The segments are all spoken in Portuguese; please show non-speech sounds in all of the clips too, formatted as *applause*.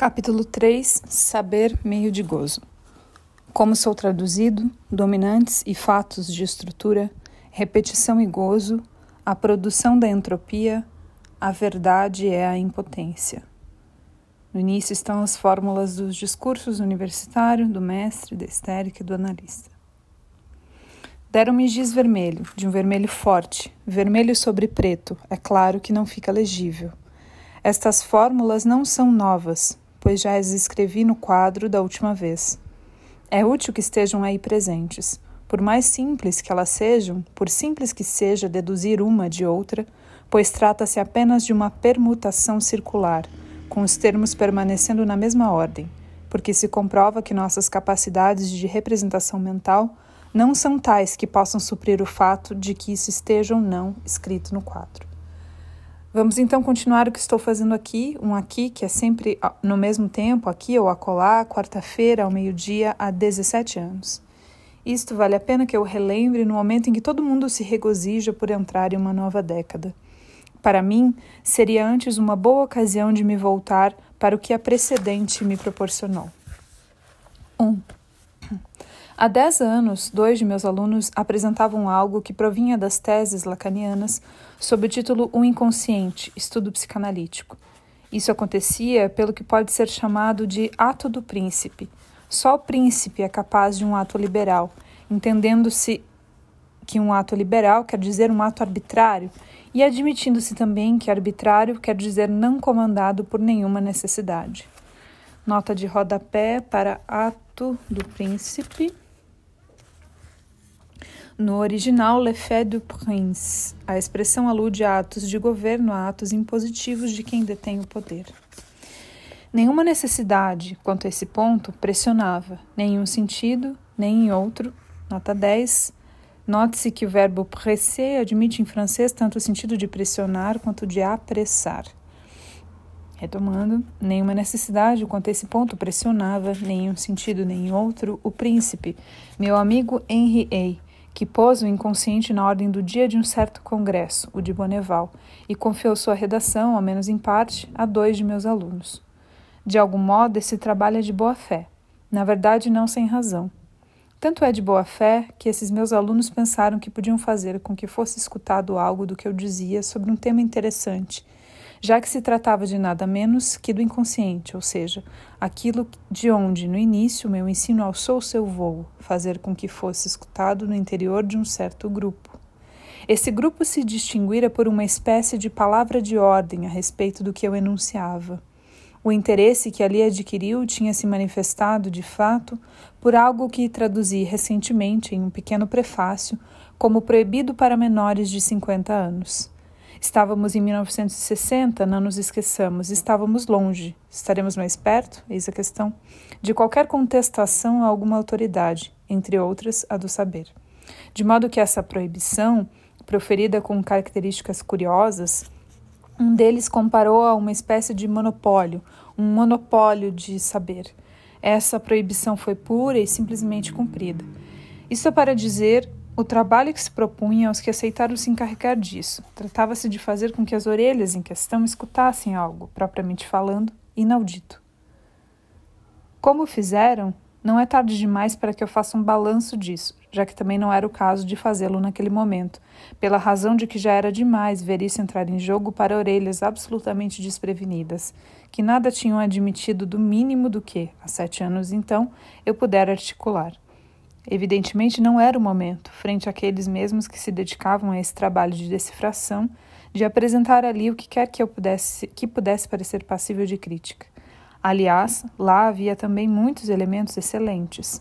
Capítulo 3 Saber meio de gozo. Como sou traduzido, dominantes e fatos de estrutura, repetição e gozo, a produção da entropia, a verdade é a impotência. No início estão as fórmulas dos discursos universitário, do mestre, da histérica e do analista. Deram-me giz vermelho, de um vermelho forte, vermelho sobre preto, é claro que não fica legível. Estas fórmulas não são novas, pois já as escrevi no quadro da última vez. É útil que estejam aí presentes. Por mais simples que elas sejam, por simples que seja deduzir uma de outra, pois trata-se apenas de uma permutação circular, com os termos permanecendo na mesma ordem, porque se comprova que nossas capacidades de representação mental não são tais que possam suprir o fato de que isso esteja ou não escrito no quadro. Vamos então continuar o que estou fazendo aqui, um aqui que é sempre no mesmo tempo, aqui ou acolá, quarta-feira ao meio-dia, há 17 anos. Isto vale a pena que eu relembre no momento em que todo mundo se regozija por entrar em uma nova década. Para mim, seria antes uma boa ocasião de me voltar para o que a precedente me proporcionou. 1. Um. Há dez anos, dois de meus alunos apresentavam algo que provinha das teses lacanianas sob o título O Inconsciente, Estudo Psicanalítico. Isso acontecia pelo que pode ser chamado de ato do príncipe. Só o príncipe é capaz de um ato liberal, entendendo-se que um ato liberal quer dizer um ato arbitrário e admitindo-se também que arbitrário quer dizer não comandado por nenhuma necessidade. Nota de rodapé para ato do príncipe. No original, Le fait du prince, a expressão alude a atos de governo, a atos impositivos de quem detém o poder. Nenhuma necessidade, quanto a esse ponto, pressionava, nem em um sentido, nem em outro. Nota 10. Note-se que o verbo presser admite em francês tanto o sentido de pressionar quanto de apressar. Retomando, nenhuma necessidade quanto a esse ponto pressionava, nem em um sentido nem em outro, o príncipe, meu amigo Henri A que pôs o inconsciente na ordem do dia de um certo congresso, o de Bonneval, e confiou sua redação, ao menos em parte, a dois de meus alunos. De algum modo, esse trabalho é de boa fé, na verdade, não sem razão. Tanto é de boa fé que esses meus alunos pensaram que podiam fazer com que fosse escutado algo do que eu dizia sobre um tema interessante já que se tratava de nada menos que do inconsciente, ou seja, aquilo de onde, no início, meu ensino alçou seu voo, fazer com que fosse escutado no interior de um certo grupo. Esse grupo se distinguira por uma espécie de palavra de ordem a respeito do que eu enunciava. O interesse que ali adquiriu tinha se manifestado, de fato, por algo que traduzi recentemente em um pequeno prefácio como proibido para menores de 50 anos. Estávamos em 1960, não nos esqueçamos, estávamos longe. Estaremos mais perto? Eis a questão. De qualquer contestação a alguma autoridade, entre outras a do saber. De modo que essa proibição, proferida com características curiosas, um deles comparou a uma espécie de monopólio, um monopólio de saber. Essa proibição foi pura e simplesmente cumprida. Isso é para dizer o trabalho que se propunha aos que aceitaram se encarregar disso. Tratava-se de fazer com que as orelhas em questão escutassem algo, propriamente falando, inaudito. Como fizeram, não é tarde demais para que eu faça um balanço disso, já que também não era o caso de fazê-lo naquele momento, pela razão de que já era demais ver isso entrar em jogo para orelhas absolutamente desprevenidas, que nada tinham admitido do mínimo do que, há sete anos então, eu pudera articular. Evidentemente não era o momento, frente àqueles mesmos que se dedicavam a esse trabalho de decifração, de apresentar ali o que quer que eu pudesse, que pudesse parecer passível de crítica. Aliás, lá havia também muitos elementos excelentes.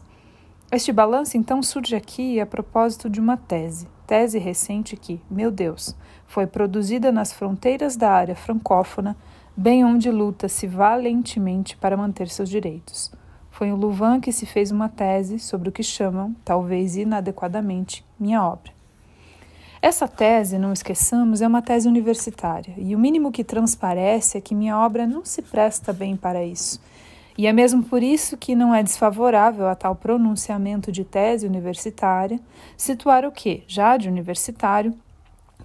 Este balanço então surge aqui a propósito de uma tese, tese recente que, meu Deus, foi produzida nas fronteiras da área francófona, bem onde luta-se valentemente para manter seus direitos. Foi o Louvain que se fez uma tese sobre o que chamam, talvez inadequadamente, minha obra. Essa tese, não esqueçamos, é uma tese universitária, e o mínimo que transparece é que minha obra não se presta bem para isso. E é mesmo por isso que não é desfavorável a tal pronunciamento de tese universitária situar o que, já de universitário,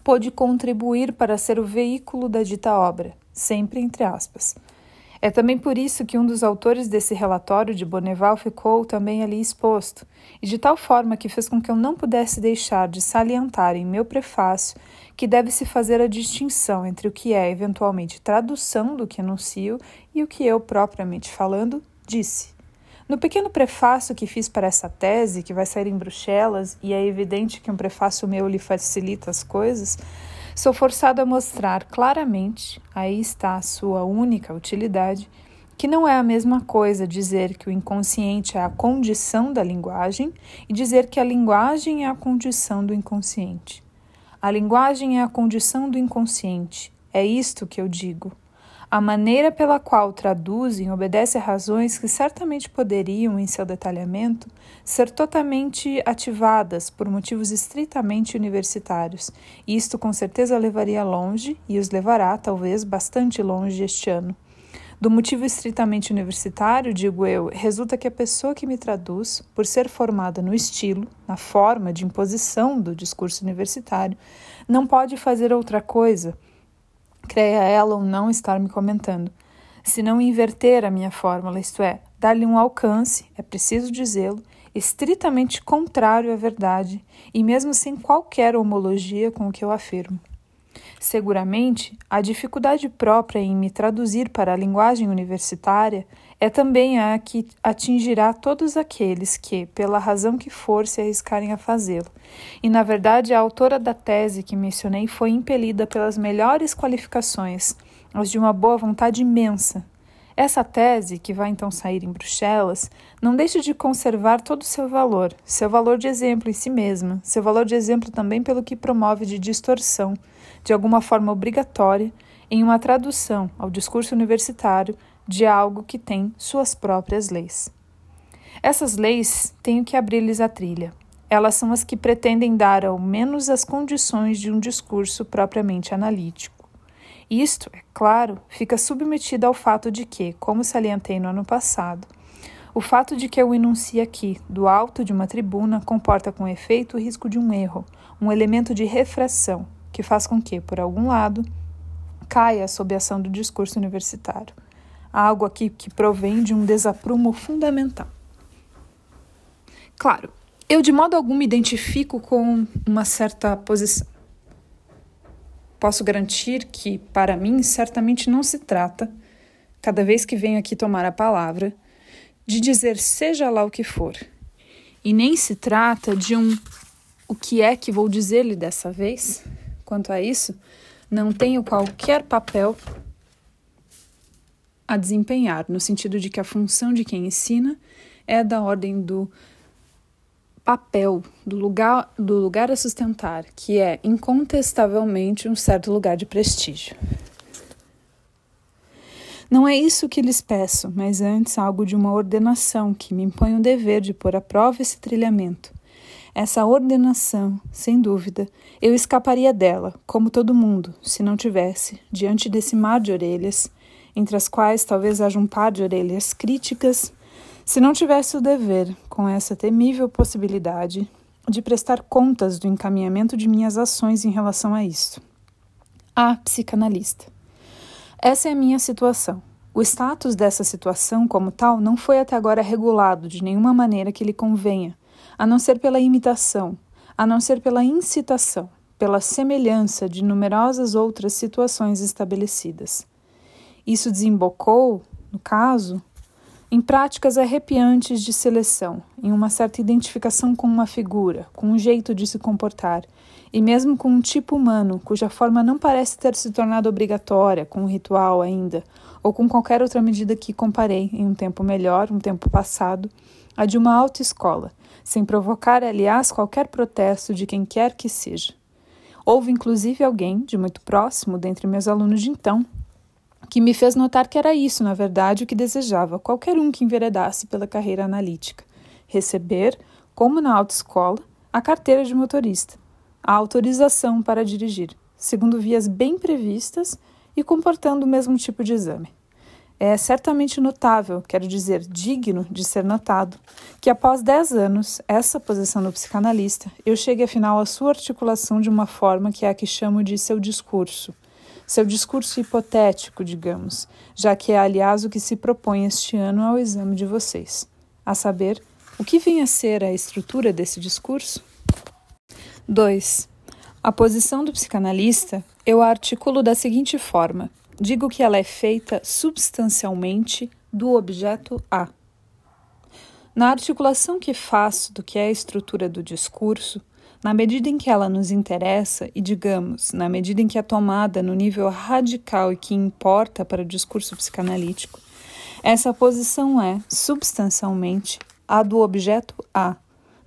pôde contribuir para ser o veículo da dita obra, sempre entre aspas. É também por isso que um dos autores desse relatório de Bonneval ficou também ali exposto, e de tal forma que fez com que eu não pudesse deixar de salientar em meu prefácio que deve-se fazer a distinção entre o que é eventualmente tradução do que anuncio e o que eu, propriamente falando, disse. No pequeno prefácio que fiz para essa tese, que vai sair em Bruxelas, e é evidente que um prefácio meu lhe facilita as coisas, sou forçado a mostrar claramente, aí está a sua única utilidade, que não é a mesma coisa dizer que o inconsciente é a condição da linguagem e dizer que a linguagem é a condição do inconsciente. A linguagem é a condição do inconsciente. É isto que eu digo. A maneira pela qual traduzem obedece a razões que certamente poderiam, em seu detalhamento, ser totalmente ativadas por motivos estritamente universitários, isto com certeza levaria longe, e os levará, talvez, bastante longe este ano. Do motivo estritamente universitário, digo eu, resulta que a pessoa que me traduz, por ser formada no estilo, na forma de imposição do discurso universitário, não pode fazer outra coisa creia ela ou não estar me comentando. Se não inverter a minha fórmula, isto é, dar-lhe um alcance, é preciso dizê-lo, estritamente contrário à verdade e mesmo sem qualquer homologia com o que eu afirmo. Seguramente, a dificuldade própria em me traduzir para a linguagem universitária é também a que atingirá todos aqueles que, pela razão que for, se arriscarem a fazê-lo. E, na verdade, a autora da tese que mencionei foi impelida pelas melhores qualificações, as de uma boa vontade imensa. Essa tese, que vai então sair em Bruxelas, não deixa de conservar todo o seu valor, seu valor de exemplo em si mesma, seu valor de exemplo também pelo que promove de distorção de alguma forma obrigatória, em uma tradução ao discurso universitário de algo que tem suas próprias leis. Essas leis tenho que abrir-lhes a trilha. Elas são as que pretendem dar ao menos as condições de um discurso propriamente analítico. Isto, é claro, fica submetido ao fato de que, como salientei no ano passado, o fato de que eu enuncie aqui, do alto de uma tribuna, comporta com efeito o risco de um erro, um elemento de refração, que faz com que, por algum lado, caia sob a ação do discurso universitário. Algo aqui que provém de um desaprumo fundamental. Claro, eu de modo algum me identifico com uma certa posição. Posso garantir que, para mim, certamente não se trata, cada vez que venho aqui tomar a palavra, de dizer seja lá o que for. E nem se trata de um o que é que vou dizer-lhe dessa vez, quanto a isso, não tenho qualquer papel a desempenhar, no sentido de que a função de quem ensina é da ordem do papel, do lugar, do lugar a sustentar, que é incontestavelmente um certo lugar de prestígio. Não é isso que lhes peço, mas antes algo de uma ordenação que me impõe o dever de pôr à prova esse trilhamento essa ordenação, sem dúvida, eu escaparia dela, como todo mundo, se não tivesse, diante desse mar de orelhas, entre as quais talvez haja um par de orelhas críticas, se não tivesse o dever, com essa temível possibilidade, de prestar contas do encaminhamento de minhas ações em relação a isto. Ah, psicanalista. Essa é a minha situação. O status dessa situação, como tal, não foi até agora regulado de nenhuma maneira que lhe convenha, a não ser pela imitação, a não ser pela incitação, pela semelhança de numerosas outras situações estabelecidas. Isso desembocou, no caso, em práticas arrepiantes de seleção, em uma certa identificação com uma figura, com um jeito de se comportar, e mesmo com um tipo humano cuja forma não parece ter se tornado obrigatória, com um ritual ainda, ou com qualquer outra medida que comparei em um tempo melhor, um tempo passado, a de uma autoescola, sem provocar, aliás, qualquer protesto de quem quer que seja. Houve inclusive alguém, de muito próximo, dentre meus alunos de então, que me fez notar que era isso, na verdade, o que desejava qualquer um que enveredasse pela carreira analítica: receber, como na autoescola, a carteira de motorista, a autorização para dirigir, segundo vias bem previstas e comportando o mesmo tipo de exame. É certamente notável, quero dizer, digno de ser notado, que após dez anos, essa posição do psicanalista, eu chegue afinal à sua articulação de uma forma que é a que chamo de seu discurso, seu discurso hipotético, digamos, já que é, aliás, o que se propõe este ano ao exame de vocês. A saber, o que vem a ser a estrutura desse discurso? 2. A posição do psicanalista eu a articulo da seguinte forma: digo que ela é feita substancialmente do objeto A. Na articulação que faço do que é a estrutura do discurso, na medida em que ela nos interessa e, digamos, na medida em que é tomada no nível radical e que importa para o discurso psicanalítico, essa posição é, substancialmente, a do objeto A,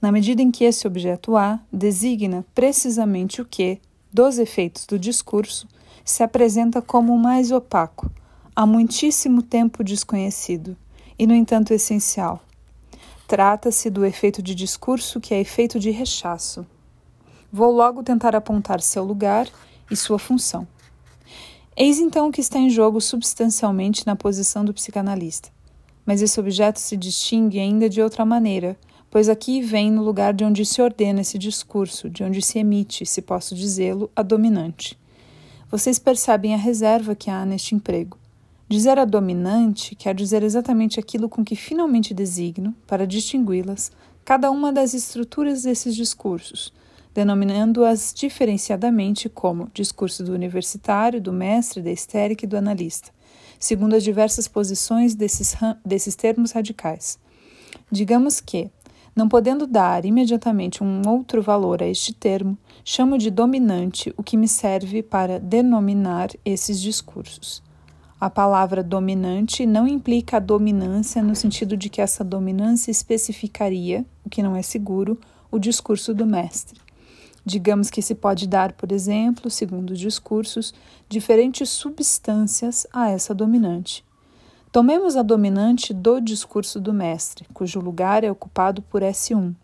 na medida em que esse objeto A designa precisamente o que, dos efeitos do discurso, se apresenta como o mais opaco, há muitíssimo tempo desconhecido e, no entanto, essencial. Trata-se do efeito de discurso que é efeito de rechaço. Vou logo tentar apontar seu lugar e sua função. Eis então o que está em jogo substancialmente na posição do psicanalista. Mas esse objeto se distingue ainda de outra maneira, pois aqui vem no lugar de onde se ordena esse discurso, de onde se emite, se posso dizê-lo, a dominante. Vocês percebem a reserva que há neste emprego. Dizer a dominante quer dizer exatamente aquilo com que finalmente designo, para distingui-las, cada uma das estruturas desses discursos, denominando-as diferenciadamente como discurso do universitário, do mestre, da histérica e do analista, segundo as diversas posições desses, desses termos radicais. Digamos que, não podendo dar imediatamente um outro valor a este termo, chamo de dominante o que me serve para denominar esses discursos. A palavra dominante não implica a dominância no sentido de que essa dominância especificaria, o que não é seguro, o discurso do mestre. Digamos que se pode dar, por exemplo, segundo os discursos, diferentes substâncias a essa dominante. Tomemos a dominante do discurso do mestre, cujo lugar é ocupado por S1.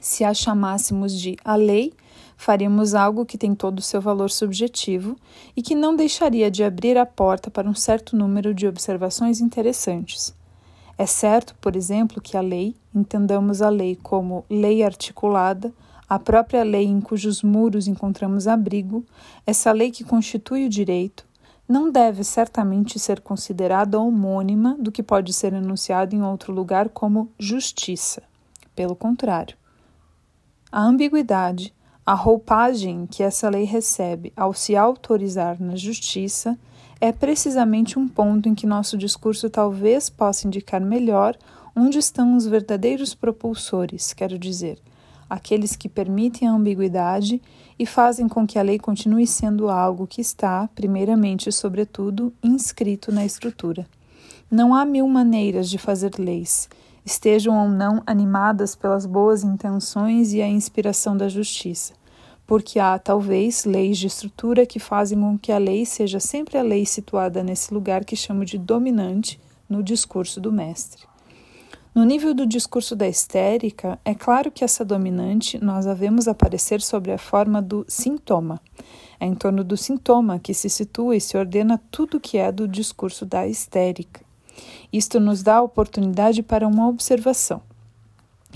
Se a chamássemos de a lei, faríamos algo que tem todo o seu valor subjetivo e que não deixaria de abrir a porta para um certo número de observações interessantes. É certo, por exemplo, que a lei, entendamos a lei como lei articulada, a própria lei em cujos muros encontramos abrigo, essa lei que constitui o direito, não deve certamente ser considerada homônima do que pode ser enunciado em outro lugar como justiça. Pelo contrário, a ambiguidade, a roupagem que essa lei recebe ao se autorizar na justiça, é precisamente um ponto em que nosso discurso talvez possa indicar melhor onde estão os verdadeiros propulsores, quero dizer, aqueles que permitem a ambiguidade e fazem com que a lei continue sendo algo que está, primeiramente e sobretudo, inscrito na estrutura. Não há mil maneiras de fazer leis, estejam ou não animadas pelas boas intenções e a inspiração da justiça, porque há, talvez, leis de estrutura que fazem com que a lei seja sempre a lei situada nesse lugar que chamo de dominante no discurso do mestre. No nível do discurso da histérica, é claro que essa dominante nós a vemos aparecer sobre a forma do sintoma. É em torno do sintoma que se situa e se ordena tudo que é do discurso da histérica. Isto nos dá a oportunidade para uma observação.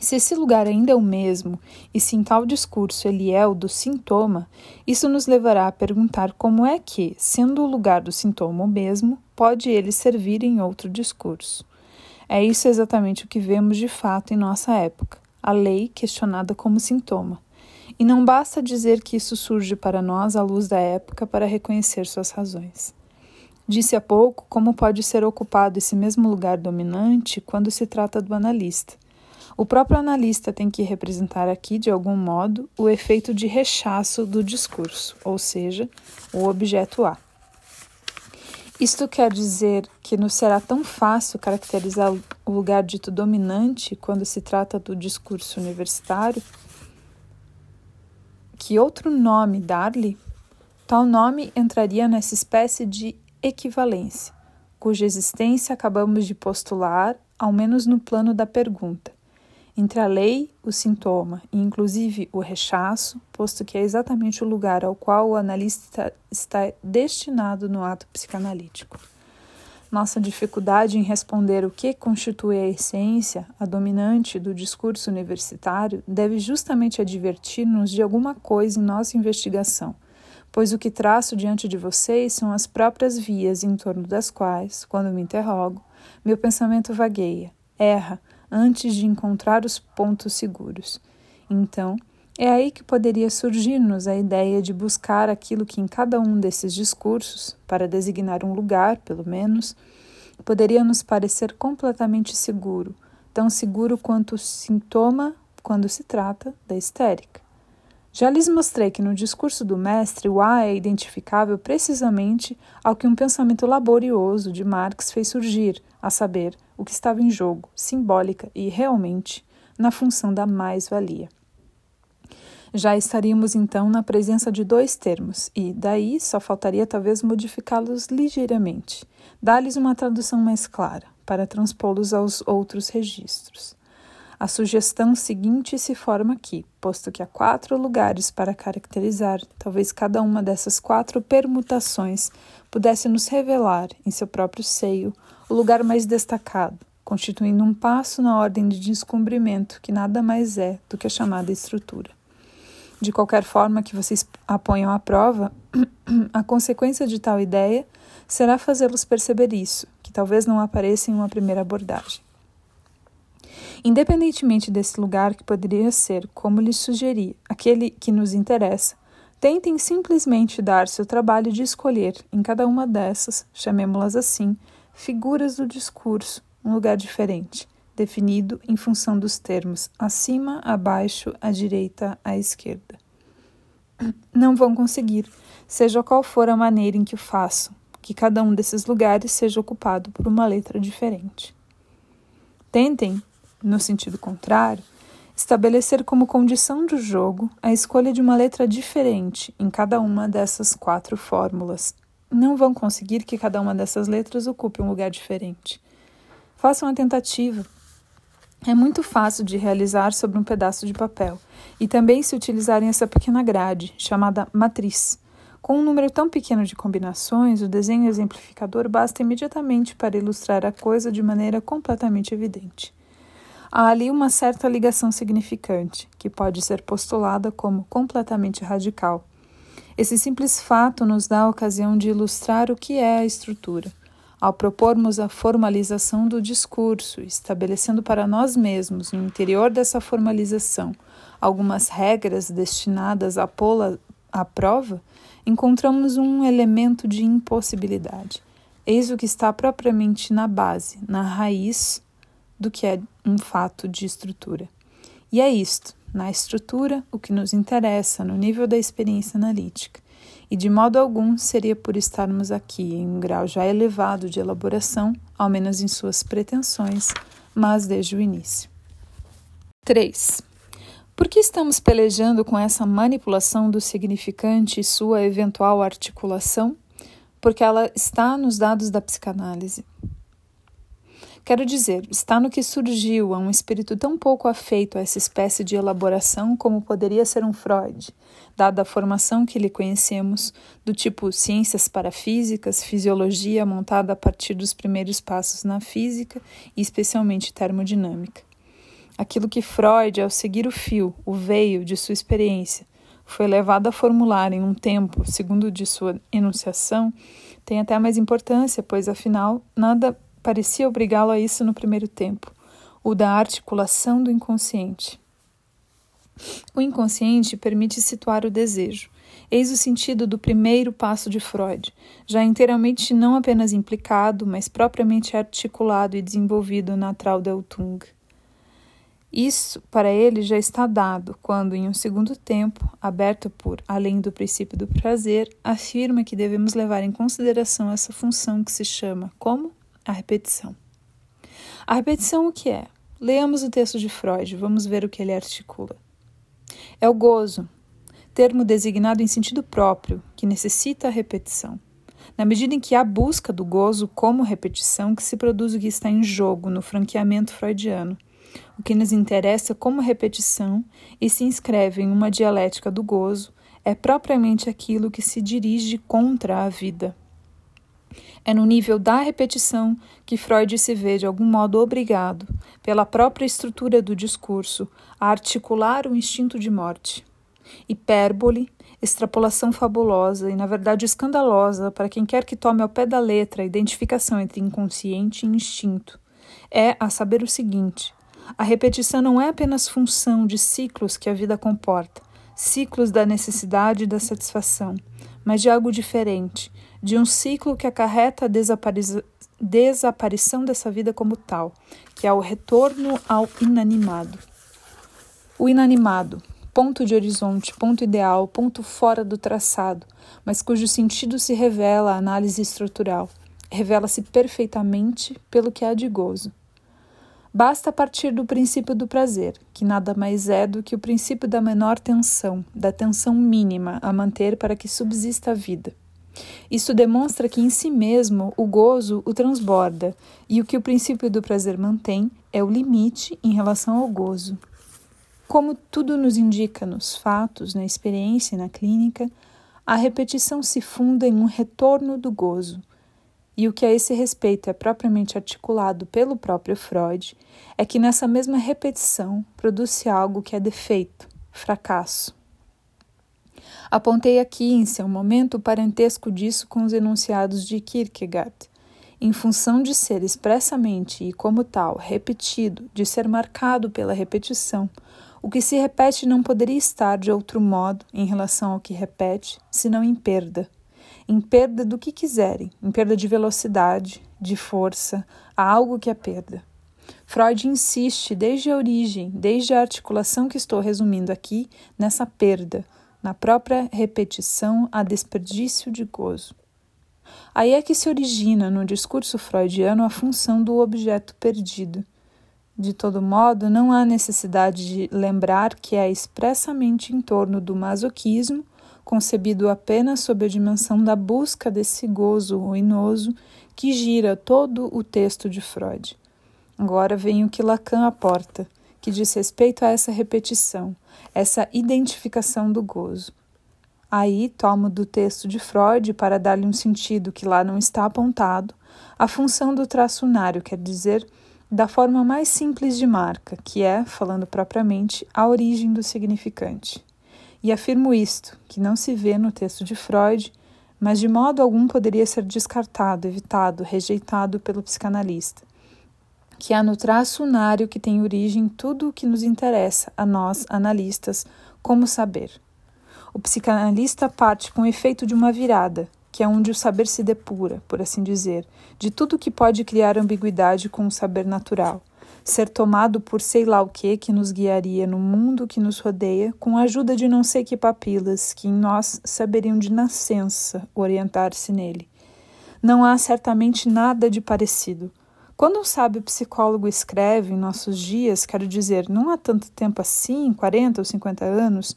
Se esse lugar ainda é o mesmo, e se em tal discurso ele é o do sintoma, isso nos levará a perguntar como é que, sendo o lugar do sintoma o mesmo, pode ele servir em outro discurso. É isso exatamente o que vemos de fato em nossa época, a lei questionada como sintoma. E não basta dizer que isso surge para nós à luz da época para reconhecer suas razões. Disse há pouco como pode ser ocupado esse mesmo lugar dominante quando se trata do analista. O próprio analista tem que representar aqui, de algum modo, o efeito de rechaço do discurso, ou seja, o objeto A. Isto quer dizer que nos será tão fácil caracterizar o lugar dito dominante quando se trata do discurso universitário? Que outro nome dar-lhe? Tal nome entraria nessa espécie de equivalência, cuja existência acabamos de postular, ao menos no plano da pergunta entre a lei, o sintoma e inclusive o rechaço, posto que é exatamente o lugar ao qual o analista está destinado no ato psicanalítico. Nossa dificuldade em responder o que constitui a essência, a dominante do discurso universitário, deve justamente advertir-nos de alguma coisa em nossa investigação, pois o que traço diante de vocês são as próprias vias em torno das quais, quando me interrogo, meu pensamento vagueia, erra, antes de encontrar os pontos seguros. Então, é aí que poderia surgir-nos a ideia de buscar aquilo que em cada um desses discursos, para designar um lugar, pelo menos, poderia nos parecer completamente seguro, tão seguro quanto o sintoma quando se trata da histérica. Já lhes mostrei que no discurso do mestre o A é identificável precisamente ao que um pensamento laborioso de Marx fez surgir, a saber, o que estava em jogo, simbólica e realmente, na função da mais-valia. Já estaríamos então na presença de dois termos, e daí só faltaria talvez modificá-los ligeiramente, dar-lhes uma tradução mais clara, para transpô-los aos outros registros. A sugestão seguinte se forma aqui, posto que há quatro lugares para caracterizar, talvez cada uma dessas quatro permutações pudesse nos revelar, em seu próprio seio, o lugar mais destacado, constituindo um passo na ordem de descobrimento que nada mais é do que a chamada estrutura. De qualquer forma que vocês a ponham à prova, *clears throat* a consequência de tal ideia será fazê-los perceber isso, que talvez não apareça em uma primeira abordagem. Independentemente desse lugar que poderia ser, como lhes sugeri, aquele que nos interessa, tentem simplesmente dar-se o trabalho de escolher, em cada uma dessas, chamemos-las assim, figuras do discurso, um lugar diferente definido em função dos termos acima, abaixo, à direita, à esquerda. Não vão conseguir, seja qual for a maneira em que o façam, que cada um desses lugares seja ocupado por uma letra diferente. Tentem, no sentido contrário, estabelecer como condição do jogo a escolha de uma letra diferente em cada uma dessas quatro fórmulas. Não vão conseguir que cada uma dessas letras ocupe um lugar diferente. Façam a tentativa, é muito fácil de realizar sobre um pedaço de papel e também se utilizarem essa pequena grade, chamada matriz. Com um número tão pequeno de combinações, o desenho exemplificador basta imediatamente para ilustrar a coisa de maneira completamente evidente. Há ali uma certa ligação significante, que pode ser postulada como completamente radical. Esse simples fato nos dá a ocasião de ilustrar o que é a estrutura ao propormos a formalização do discurso, estabelecendo para nós mesmos, no interior dessa formalização, algumas regras destinadas a pô-la à prova, encontramos um elemento de impossibilidade. Eis o que está propriamente na base, na raiz do que é um fato de estrutura. E é isto, na estrutura, o que nos interessa no nível da experiência analítica e de modo algum seria por estarmos aqui em um grau já elevado de elaboração, ao menos em suas pretensões, mas desde o início. 3. Por que estamos pelejando com essa manipulação do significante e sua eventual articulação? Porque ela está nos dados da psicanálise. Quero dizer, está no que surgiu a um espírito tão pouco afeito a essa espécie de elaboração como poderia ser um Freud, dada a formação que lhe conhecemos, do tipo ciências parafísicas, fisiologia montada a partir dos primeiros passos na física e especialmente termodinâmica. Aquilo que Freud, ao seguir o fio, o veio de sua experiência, foi levado a formular em um tempo, segundo de sua enunciação, tem até mais importância, pois afinal nada parecia obrigá-lo a isso no primeiro tempo, o da articulação do inconsciente. O inconsciente permite situar o desejo. Eis o sentido do primeiro passo de Freud, já inteiramente não apenas implicado, mas propriamente articulado e desenvolvido na Traudeltung. Isso, para ele, já está dado quando, em um segundo tempo, aberto por além do princípio do prazer, afirma que devemos levar em consideração essa função que se chama como? A repetição. A repetição o que é? Leamos o texto de Freud, vamos ver o que ele articula. É o gozo, termo designado em sentido próprio, que necessita a repetição. Na medida em que há busca do gozo como repetição, que se produz o que está em jogo no franqueamento freudiano. O que nos interessa como repetição e se inscreve em uma dialética do gozo é propriamente aquilo que se dirige contra a vida. É no nível da repetição que Freud se vê de algum modo obrigado, pela própria estrutura do discurso, a articular o instinto de morte. Hipérbole extrapolação fabulosa e, na verdade, escandalosa para quem quer que tome ao pé da letra a identificação entre inconsciente e instinto, é a saber o seguinte: a repetição não é apenas função de ciclos que a vida comporta, ciclos da necessidade e da satisfação, mas de algo diferente, de um ciclo que acarreta a desapari desaparição dessa vida como tal, que é o retorno ao inanimado. O inanimado, ponto de horizonte, ponto ideal, ponto fora do traçado, mas cujo sentido se revela à análise estrutural, revela-se perfeitamente pelo que há de gozo. Basta partir do princípio do prazer, que nada mais é do que o princípio da menor tensão, da tensão mínima a manter para que subsista a vida. Isso demonstra que em si mesmo o gozo o transborda, e o que o princípio do prazer mantém é o limite em relação ao gozo. Como tudo nos indica nos fatos, na experiência e na clínica, a repetição se funda em um retorno do gozo. E o que a esse respeito é propriamente articulado pelo próprio Freud é que nessa mesma repetição produz-se algo que é defeito, fracasso. Apontei aqui, em seu momento, o parentesco disso com os enunciados de Kierkegaard. Em função de ser expressamente e, como tal, repetido, de ser marcado pela repetição, o que se repete não poderia estar de outro modo em relação ao que repete, senão em perda. Em perda do que quiserem, em perda de velocidade, de força, a algo que é perda. Freud insiste desde a origem, desde a articulação que estou resumindo aqui, nessa perda, na própria repetição a desperdício de gozo. Aí é que se origina no discurso freudiano a função do objeto perdido de todo modo, não há necessidade de lembrar que é expressamente em torno do masoquismo, concebido apenas sob a dimensão da busca desse gozo ruinoso, que gira todo o texto de Freud. Agora vem o que Lacan aporta, que diz respeito a essa repetição, essa identificação do gozo. Aí tomo do texto de Freud, para dar-lhe um sentido que lá não está apontado, a função do traço unário, quer dizer, da forma mais simples de marca, que é, falando propriamente, a origem do significante. E afirmo isto, que não se vê no texto de Freud, mas de modo algum poderia ser descartado, evitado, rejeitado pelo psicanalista, que há no traço unário que tem origem tudo o que nos interessa, a nós, analistas, como saber. O psicanalista parte com o efeito de uma virada, que é onde o saber se depura, por assim dizer, de tudo que pode criar ambiguidade com o saber natural, ser tomado por sei lá o que que nos guiaria no mundo que nos rodeia, com a ajuda de não sei que papilas que em nós saberiam de nascença orientar-se nele. Não há certamente nada de parecido. Quando um sábio psicólogo escreve em nossos dias, quero dizer, não há tanto tempo assim, 40 ou 50 anos,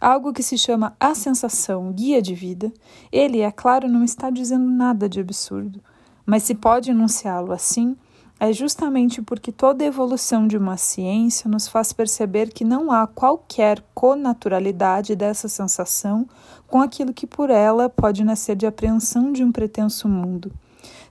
algo que se chama a sensação guia de vida, ele, é claro, não está dizendo nada de absurdo, mas se pode enunciá-lo assim, é justamente porque toda evolução de uma ciência nos faz perceber que não há qualquer conaturalidade dessa sensação com aquilo que por ela pode nascer de apreensão de um pretenso mundo.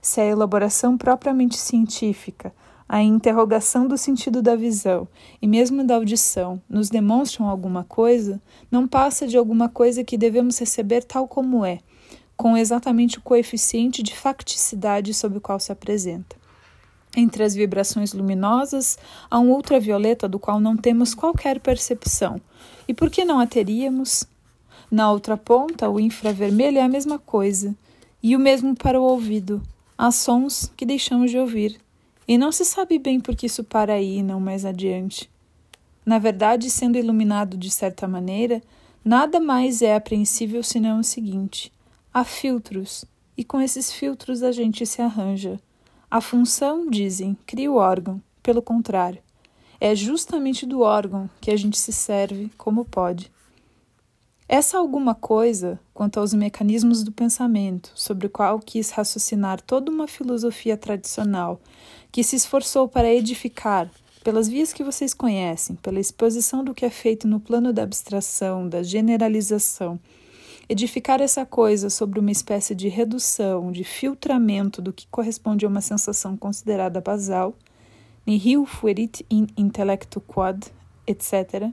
Se a elaboração propriamente científica, a interrogação do sentido da visão e mesmo da audição nos demonstram alguma coisa, não passa de alguma coisa que devemos receber tal como é, com exatamente o coeficiente de facticidade sob o qual se apresenta. Entre as vibrações luminosas, há um ultravioleta do qual não temos qualquer percepção. E por que não a teríamos? Na outra ponta, o infravermelho é a mesma coisa, e o mesmo para o ouvido. Há sons que deixamos de ouvir, e não se sabe bem por que isso para aí e não mais adiante. Na verdade, sendo iluminado de certa maneira, nada mais é apreensível senão o seguinte: há filtros, e com esses filtros a gente se arranja. A função, dizem, cria o órgão. Pelo contrário, é justamente do órgão que a gente se serve como pode. Essa alguma coisa, quanto aos mecanismos do pensamento, sobre o qual quis raciocinar toda uma filosofia tradicional, que se esforçou para edificar, pelas vias que vocês conhecem, pela exposição do que é feito no plano da abstração, da generalização, edificar essa coisa sobre uma espécie de redução, de filtramento do que corresponde a uma sensação considerada basal, nihil fuerit in intellectu quod, etc.,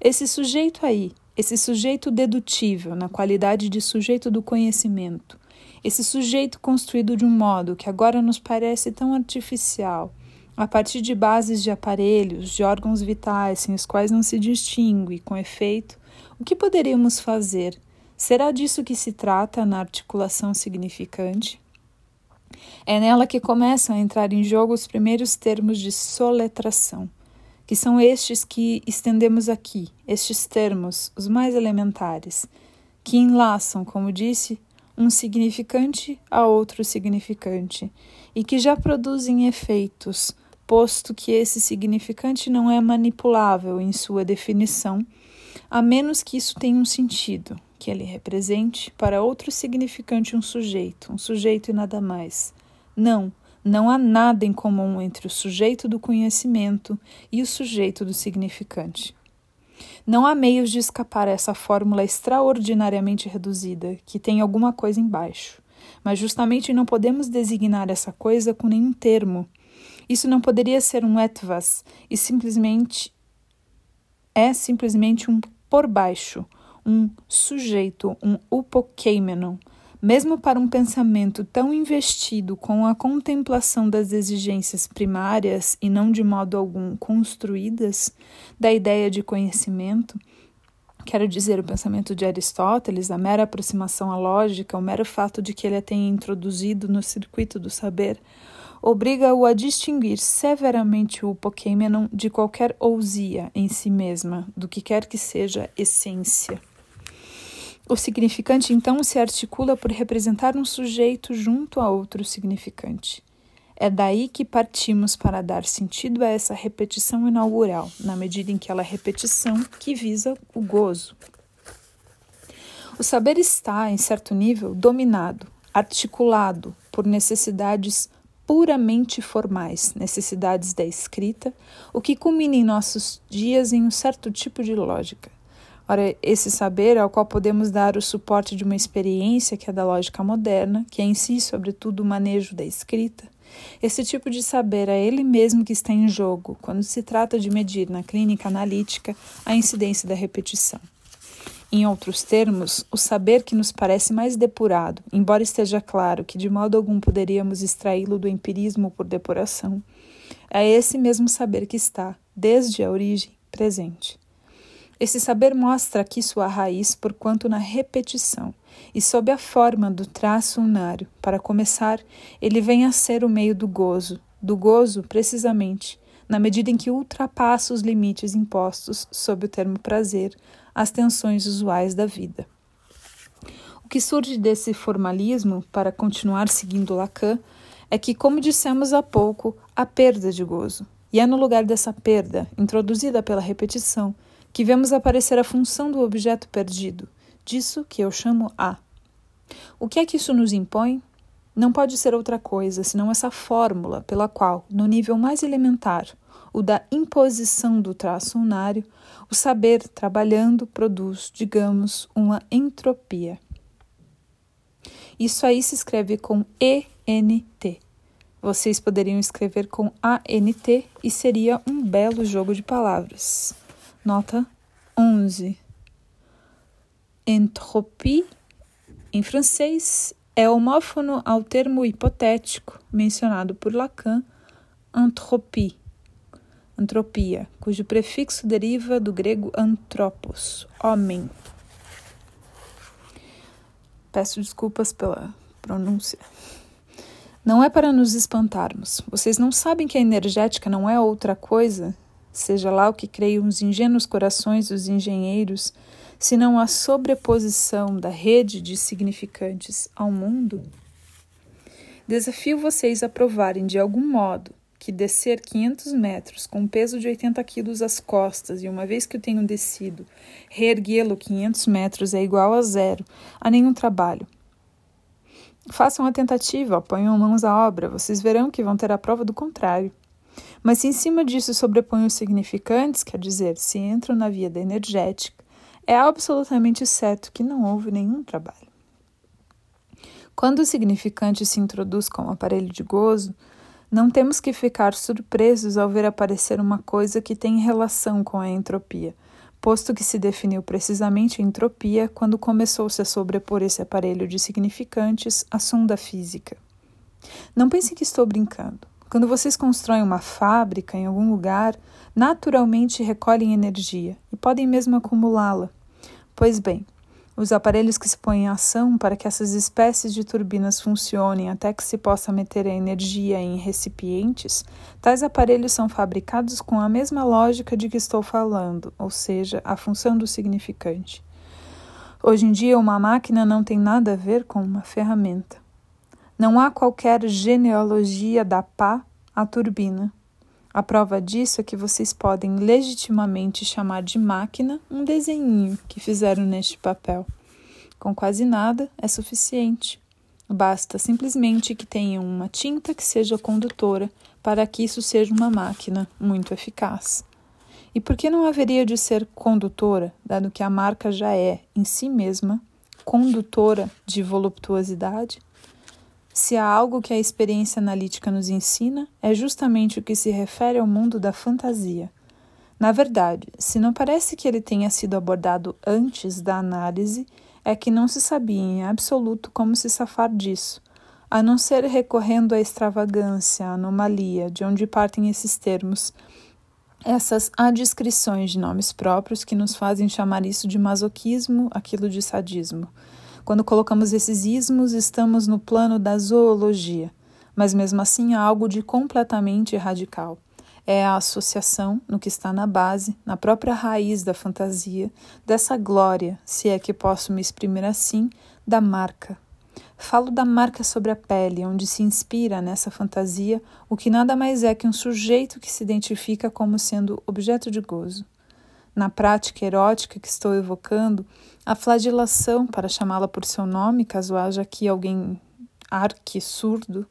esse sujeito aí, esse sujeito dedutível, na qualidade de sujeito do conhecimento, esse sujeito construído de um modo que agora nos parece tão artificial, a partir de bases de aparelhos, de órgãos vitais sem os quais não se distingue, com efeito, o que poderíamos fazer? Será disso que se trata na articulação significante? É nela que começam a entrar em jogo os primeiros termos de soletração, que são estes que estendemos aqui, estes termos, os mais elementares, que enlaçam, como disse, um significante a outro significante e que já produzem efeitos posto que esse significante não é manipulável em sua definição, a menos que isso tenha um sentido, que ele represente para outro significante um sujeito, um sujeito e nada mais. Não, não há nada em comum entre o sujeito do conhecimento e o sujeito do significante. Não há meios de escapar a essa fórmula extraordinariamente reduzida, que tem alguma coisa embaixo. Mas justamente não podemos designar essa coisa com nenhum termo, isso não poderia ser um etvas e simplesmente é simplesmente um por baixo, um sujeito, um upokeimenon. Mesmo para um pensamento tão investido com a contemplação das exigências primárias e não de modo algum construídas da ideia de conhecimento, quero dizer, o pensamento de Aristóteles, a mera aproximação à lógica, o mero fato de que ele a tenha introduzido no circuito do saber, obriga-o a distinguir severamente o Pokémon de qualquer ousia em si mesma, do que quer que seja essência. O significante então se articula por representar um sujeito junto a outro significante. É daí que partimos para dar sentido a essa repetição inaugural, na medida em que ela é repetição que visa o gozo. O saber está, em certo nível, dominado, articulado por necessidades puramente formais, necessidades da escrita, o que culmina em nossos dias em um certo tipo de lógica. Ora, esse saber ao qual podemos dar o suporte de uma experiência que é da lógica moderna, que é em si, sobretudo, o manejo da escrita, esse tipo de saber é ele mesmo que está em jogo quando se trata de medir na clínica analítica a incidência da repetição. Em outros termos, o saber que nos parece mais depurado, embora esteja claro que de modo algum poderíamos extraí-lo do empirismo por depuração, é esse mesmo saber que está, desde a origem, presente. Esse saber mostra aqui sua raiz, porquanto na repetição, e sob a forma do traço unário. Para começar, ele vem a ser o meio do gozo, do gozo, precisamente, na medida em que ultrapassa os limites impostos sob o termo prazer, as tensões usuais da vida. O que surge desse formalismo, para continuar seguindo Lacan, é que, como dissemos há pouco, há perda de gozo. E é no lugar dessa perda, introduzida pela repetição, que vemos aparecer a função do objeto perdido, disso que eu chamo A. O que é que isso nos impõe? Não pode ser outra coisa senão essa fórmula pela qual, no nível mais elementar, o da imposição do traço unário, o saber trabalhando produz, digamos, uma entropia. Isso aí se escreve com ENT. Vocês poderiam escrever com ANT e seria um belo jogo de palavras. Nota 11. Entropie, em francês, é homófono ao termo hipotético mencionado por Lacan, entropie antropia, cujo prefixo deriva do grego antropos, homem. Peço desculpas pela pronúncia. Não é para nos espantarmos. Vocês não sabem que a energética não é outra coisa, seja lá o que creiam os ingênuos corações dos engenheiros, senão a sobreposição da rede de significantes ao mundo? Desafio vocês a provarem de algum modo que descer 500 metros com um peso de 80 quilos às costas e uma vez que eu tenho descido, reerguê-lo 500 metros é igual a zero, a nenhum trabalho. Façam a tentativa, ponham mãos à obra, vocês verão que vão ter a prova do contrário. Mas se em cima disso sobrepõem os significantes, quer dizer, se entram na via da energética, é absolutamente certo que não houve nenhum trabalho. Quando o significante se introduz como aparelho de gozo, não temos que ficar surpresos ao ver aparecer uma coisa que tem relação com a entropia, posto que se definiu precisamente a entropia quando começou-se a sobrepor esse aparelho de significantes à sonda física. Não pense que estou brincando. Quando vocês constroem uma fábrica em algum lugar, naturalmente recolhem energia e podem mesmo acumulá-la. Pois bem, os aparelhos que se põem em ação para que essas espécies de turbinas funcionem até que se possa meter a energia em recipientes, tais aparelhos são fabricados com a mesma lógica de que estou falando, ou seja, a função do significante. Hoje em dia, uma máquina não tem nada a ver com uma ferramenta. Não há qualquer genealogia da pá à turbina. A prova disso é que vocês podem legitimamente chamar de máquina um desenho que fizeram neste papel. Com quase nada é suficiente. Basta simplesmente que tenham uma tinta que seja condutora para que isso seja uma máquina muito eficaz. E por que não haveria de ser condutora, dado que a marca já é, em si mesma, condutora de voluptuosidade? Se há algo que a experiência analítica nos ensina, é justamente o que se refere ao mundo da fantasia. Na verdade, se não parece que ele tenha sido abordado antes da análise, é que não se sabia em absoluto como se safar disso, a não ser recorrendo à extravagância, à anomalia, de onde partem esses termos, essas adiscrições de nomes próprios que nos fazem chamar isso de masoquismo, aquilo de sadismo. Quando colocamos esses ismos, estamos no plano da zoologia, mas mesmo assim há algo de completamente radical. É a associação no que está na base, na própria raiz da fantasia, dessa glória, se é que posso me exprimir assim, da marca. Falo da marca sobre a pele, onde se inspira nessa fantasia o que nada mais é que um sujeito que se identifica como sendo objeto de gozo na prática erótica que estou evocando, a flagelação, para chamá-la por seu nome, caso haja aqui alguém arque surdo,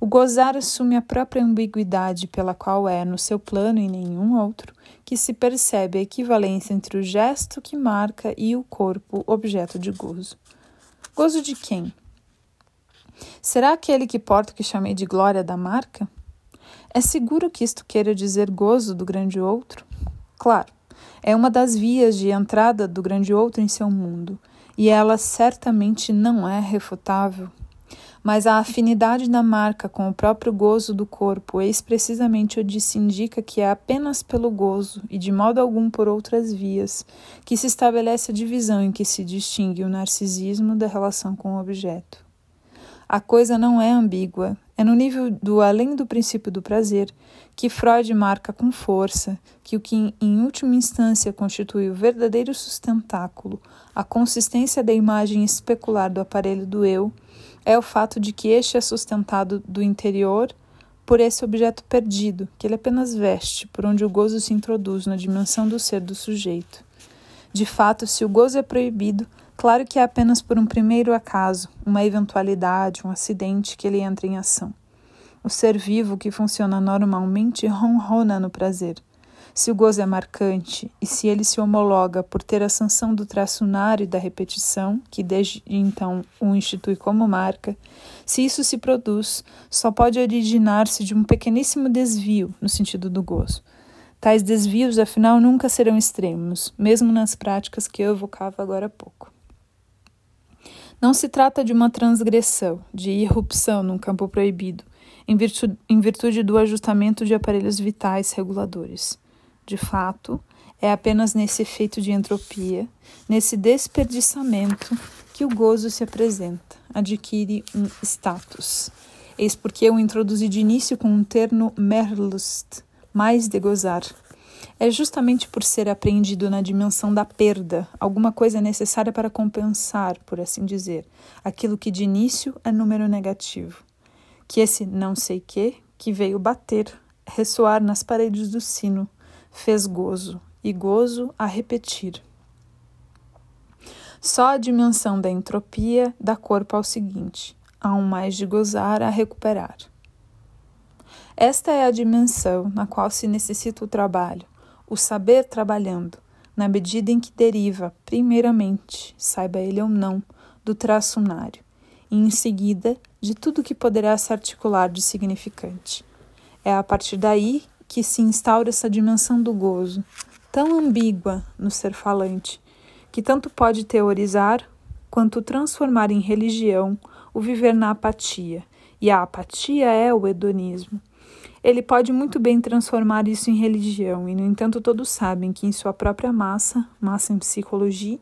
o gozar assume a própria ambiguidade pela qual é, no seu plano e nenhum outro, que se percebe a equivalência entre o gesto que marca e o corpo objeto de gozo. Gozo de quem? Será aquele que porta o que chamei de glória da marca? É seguro que isto queira dizer gozo do grande outro? Claro, é uma das vias de entrada do grande outro em seu mundo, e ela certamente não é refutável. Mas a afinidade da marca com o próprio gozo do corpo, eis precisamente onde se indica que é apenas pelo gozo, e de modo algum por outras vias, que se estabelece a divisão em que se distingue o narcisismo da relação com o objeto. A coisa não é ambígua, é no nível do além do princípio do prazer que Freud marca com força que o que em última instância constitui o verdadeiro sustentáculo, a consistência da imagem especular do aparelho do eu, é o fato de que este é sustentado do interior por esse objeto perdido, que ele apenas veste, por onde o gozo se introduz na dimensão do ser do sujeito. De fato, se o gozo é proibido, Claro que é apenas por um primeiro acaso, uma eventualidade, um acidente que ele entra em ação. O ser vivo que funciona normalmente ronrona no prazer. Se o gozo é marcante e se ele se homologa por ter a sanção do traço unário e da repetição, que desde então o institui como marca, se isso se produz, só pode originar-se de um pequeníssimo desvio no sentido do gozo. Tais desvios, afinal, nunca serão extremos, mesmo nas práticas que eu evocava agora há pouco. Não se trata de uma transgressão, de irrupção num campo proibido, em virtude, em virtude do ajustamento de aparelhos vitais reguladores. De fato, é apenas nesse efeito de entropia, nesse desperdiçamento, que o gozo se apresenta, adquire um status. Eis porque eu introduzi de início com um termo Merlust, mais de gozar, é justamente por ser apreendido na dimensão da perda, alguma coisa necessária para compensar, por assim dizer, aquilo que de início é número negativo. Que esse não sei que, que veio bater, ressoar nas paredes do sino, fez gozo, e gozo a repetir. Só a dimensão da entropia dá corpo ao seguinte: há um mais de gozar a recuperar. Esta é a dimensão na qual se necessita o trabalho, o saber trabalhando, na medida em que deriva, primeiramente, saiba ele ou não, do traço unário, e em seguida de tudo que poderá se articular de significante. É a partir daí que se instaura essa dimensão do gozo, tão ambígua no ser falante, que tanto pode teorizar quanto transformar em religião o viver na apatia, e a apatia é o hedonismo. Ele pode muito bem transformar isso em religião, e no entanto todos sabem que em sua própria massa, massa em psicologia,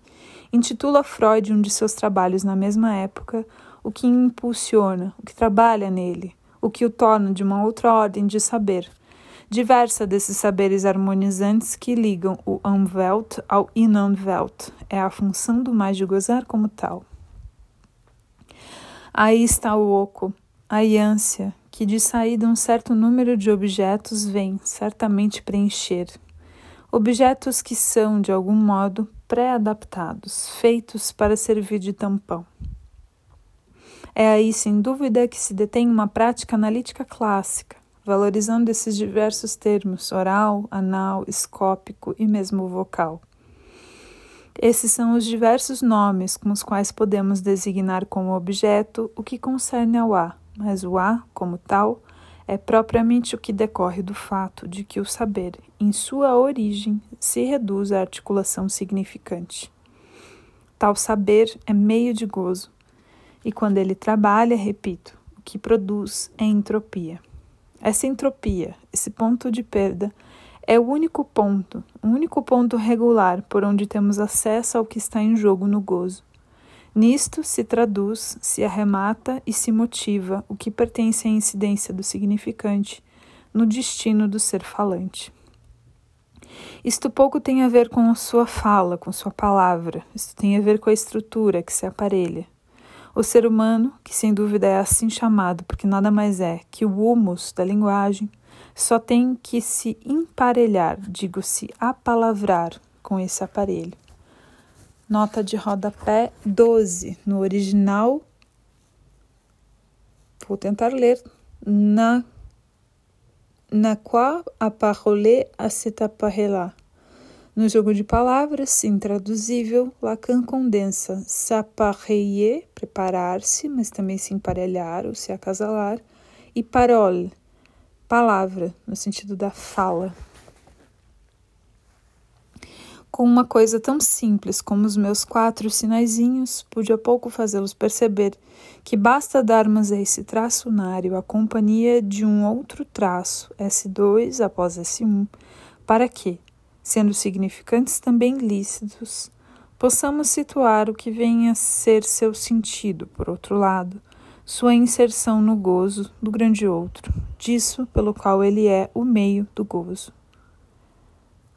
intitula Freud um de seus trabalhos na mesma época, o que impulsiona, o que trabalha nele, o que o torna de uma outra ordem de saber, diversa desses saberes harmonizantes que ligam o Umwelt ao Innenwelt, é a função do mais de gozar como tal. Aí está o oco, a ânsia, que de saída um certo número de objetos vem certamente preencher. Objetos que são, de algum modo, pré-adaptados, feitos para servir de tampão. É aí, sem dúvida, que se detém uma prática analítica clássica, valorizando esses diversos termos oral, anal, escópico e mesmo vocal. Esses são os diversos nomes com os quais podemos designar como objeto o que concerne ao A, mas o A, como tal, é propriamente o que decorre do fato de que o saber, em sua origem, se reduz à articulação significante. Tal saber é meio de gozo, e quando ele trabalha, repito, o que produz é entropia. Essa entropia, esse ponto de perda, é o único ponto, o único ponto regular por onde temos acesso ao que está em jogo no gozo. Nisto se traduz, se arremata e se motiva o que pertence à incidência do significante no destino do ser falante. Isto pouco tem a ver com sua fala, com sua palavra, isto tem a ver com a estrutura que se aparelha. O ser humano, que sem dúvida é assim chamado porque nada mais é que o humus da linguagem, só tem que se emparelhar, digo-se apalavrar com esse aparelho. Nota de rodapé 12, no original. Vou tentar ler. Na, na quoi apparole a cet appareil no jogo de palavras, intraduzível, Lacan condensa s'appareiller, preparar-se, mas também se emparelhar ou se acasalar, e parole, palavra, no sentido da fala. Com uma coisa tão simples como os meus quatro sinaizinhos, pude a pouco fazê-los perceber que basta darmos a esse traço unário a companhia de um outro traço, S2 após S1, para que, sendo significantes também lícitos, possamos situar o que vem a ser seu sentido, por outro lado, sua inserção no gozo do grande outro, disso pelo qual ele é o meio do gozo.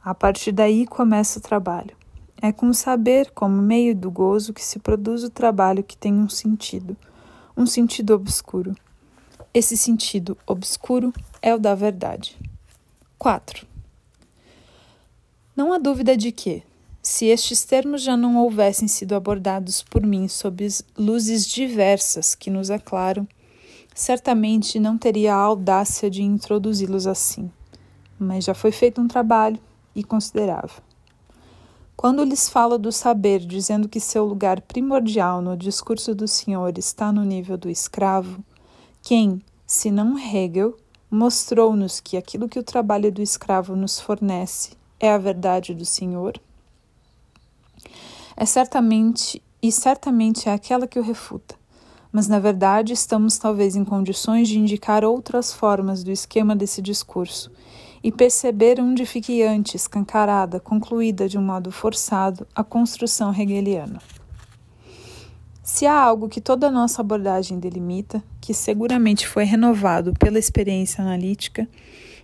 A partir daí começa o trabalho. É com o saber como meio do gozo que se produz o trabalho que tem um sentido, um sentido obscuro. Esse sentido obscuro é o da verdade. 4. Não há dúvida de que, se estes termos já não houvessem sido abordados por mim sob luzes diversas que nos aclaram, certamente não teria a audácia de introduzi-los assim. Mas já foi feito um trabalho e considerável. Quando lhes falo do saber, dizendo que seu lugar primordial no discurso do Senhor está no nível do escravo, quem, se não Hegel, mostrou-nos que aquilo que o trabalho do escravo nos fornece é a verdade do Senhor? É certamente e certamente é aquela que o refuta. Mas na verdade estamos talvez em condições de indicar outras formas do esquema desse discurso e perceber onde fique antes escancarada, concluída de um modo forçado, a construção hegeliana. Se há algo que toda a nossa abordagem delimita, que seguramente foi renovado pela experiência analítica,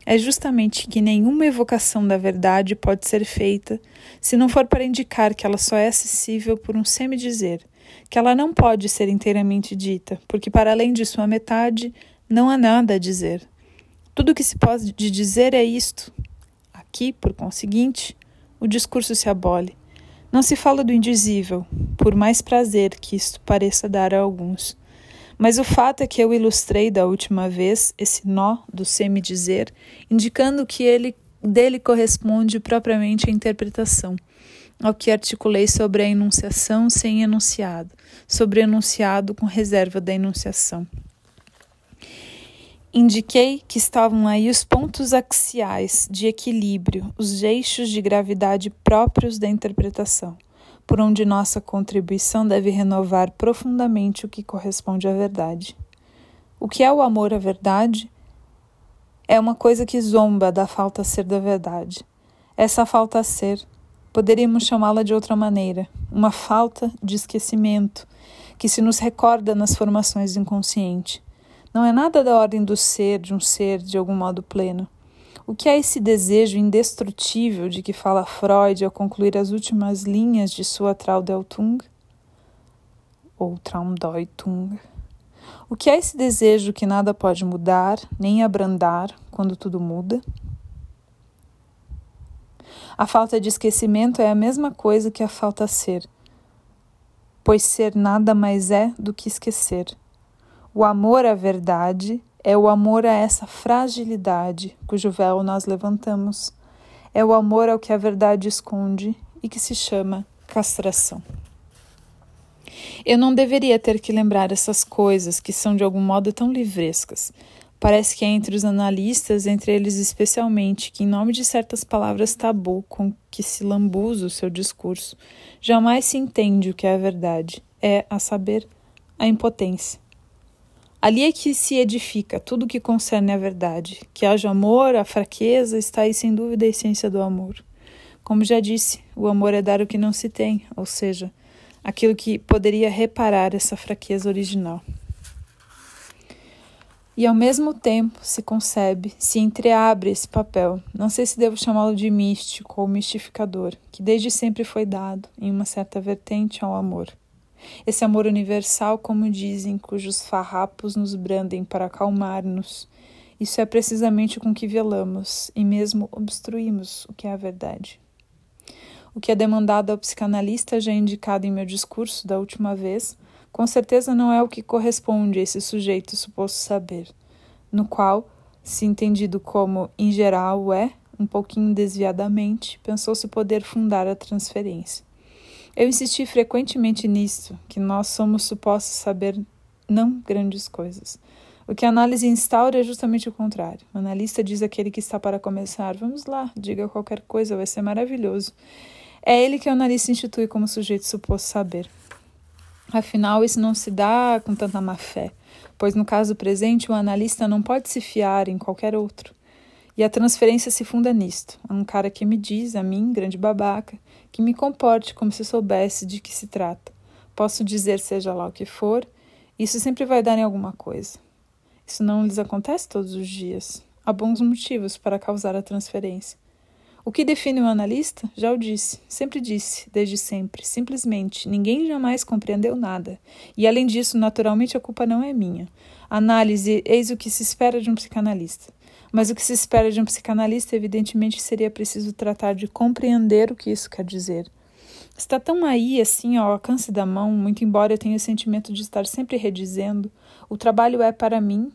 é justamente que nenhuma evocação da verdade pode ser feita se não for para indicar que ela só é acessível por um semi-dizer, que ela não pode ser inteiramente dita, porque para além de sua metade não há nada a dizer. Tudo o que se pode dizer é isto. Aqui, por conseguinte, o discurso se abole. Não se fala do indizível, por mais prazer que isto pareça dar a alguns. Mas o fato é que eu ilustrei da última vez esse nó do semi-dizer, indicando que ele dele corresponde propriamente à interpretação, ao que articulei sobre a enunciação sem enunciado, sobre enunciado com reserva da enunciação. Indiquei que estavam aí os pontos axiais de equilíbrio, os eixos de gravidade próprios da interpretação, por onde nossa contribuição deve renovar profundamente o que corresponde à verdade. O que é o amor à verdade? É uma coisa que zomba da falta a ser da verdade. Essa falta a ser, poderíamos chamá-la de outra maneira, uma falta de esquecimento que se nos recorda nas formações do inconsciente. Não é nada da ordem do ser, de um ser de algum modo pleno. O que é esse desejo indestrutível de que fala Freud ao concluir as últimas linhas de sua Traumdeutung? Ou Traumdeutung? O que é esse desejo que nada pode mudar, nem abrandar quando tudo muda? A falta de esquecimento é a mesma coisa que a falta a ser, pois ser nada mais é do que esquecer. O amor à verdade é o amor a essa fragilidade cujo véu nós levantamos. É o amor ao que a verdade esconde e que se chama castração. Eu não deveria ter que lembrar essas coisas que são de algum modo tão livrescas, Parece que é entre os analistas, entre eles especialmente, que, em nome de certas palavras tabu com que se lambuza o seu discurso, jamais se entende o que é a verdade, é, a saber, a impotência. Ali é que se edifica tudo que concerne a verdade. Que haja amor, a fraqueza, está aí sem dúvida a essência do amor. Como já disse, o amor é dar o que não se tem, ou seja, aquilo que poderia reparar essa fraqueza original e ao mesmo tempo se concebe, se entreabre esse papel. Não sei se devo chamá-lo de místico ou mistificador, que desde sempre foi dado, em uma certa vertente, ao amor. Esse amor universal, como dizem, cujos farrapos nos brandem para acalmar-nos. Isso é precisamente com que velamos e mesmo obstruímos o que é a verdade. O que é demandado ao psicanalista, já indicado em meu discurso da última vez, com certeza não é o que corresponde a esse sujeito suposto saber, no qual, se entendido como em geral é, um pouquinho desviadamente, pensou-se poder fundar a transferência. Eu insisti frequentemente nisto, que nós somos supostos saber não grandes coisas. O que a análise instaura é justamente o contrário. O analista diz àquele que está para começar: Vamos lá, diga qualquer coisa, vai ser maravilhoso. É ele que o analista institui como sujeito suposto saber. Afinal, isso não se dá com tanta má fé, pois no caso presente o analista não pode se fiar em qualquer outro. E a transferência se funda nisto. Um cara que me diz, a mim, grande babaca, que me comporte como se soubesse de que se trata. Posso dizer seja lá o que for, isso sempre vai dar em alguma coisa. Isso não lhes acontece todos os dias. Há bons motivos para causar a transferência. O que define um analista? Já o disse, sempre disse, desde sempre, simplesmente, ninguém jamais compreendeu nada. E além disso, naturalmente a culpa não é minha. Análise, eis o que se espera de um psicanalista. Mas o que se espera de um psicanalista, evidentemente, seria preciso tratar de compreender o que isso quer dizer. Está tão aí, assim, ao alcance da mão, muito embora eu tenha o sentimento de estar sempre redizendo, o trabalho é para mim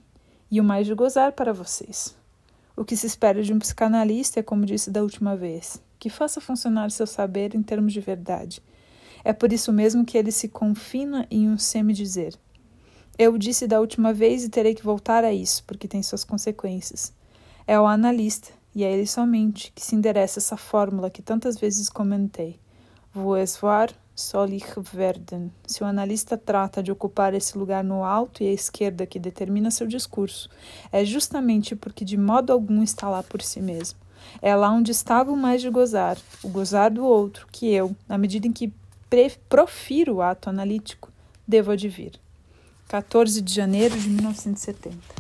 e o mais de gozar para vocês. O que se espera de um psicanalista é, como disse da última vez, que faça funcionar seu saber em termos de verdade. É por isso mesmo que ele se confina em um semi-dizer. Eu disse da última vez e terei que voltar a isso, porque tem suas consequências. É o analista, e é ele somente, que se endereça essa fórmula que tantas vezes comentei. Vous voir soll ich werden. Se o analista trata de ocupar esse lugar no alto e à esquerda que determina seu discurso, é justamente porque de modo algum está lá por si mesmo. É lá onde estava o mais de gozar, o gozar do outro, que eu, na medida em que profiro o ato analítico, devo advir. 14 de janeiro de 1970.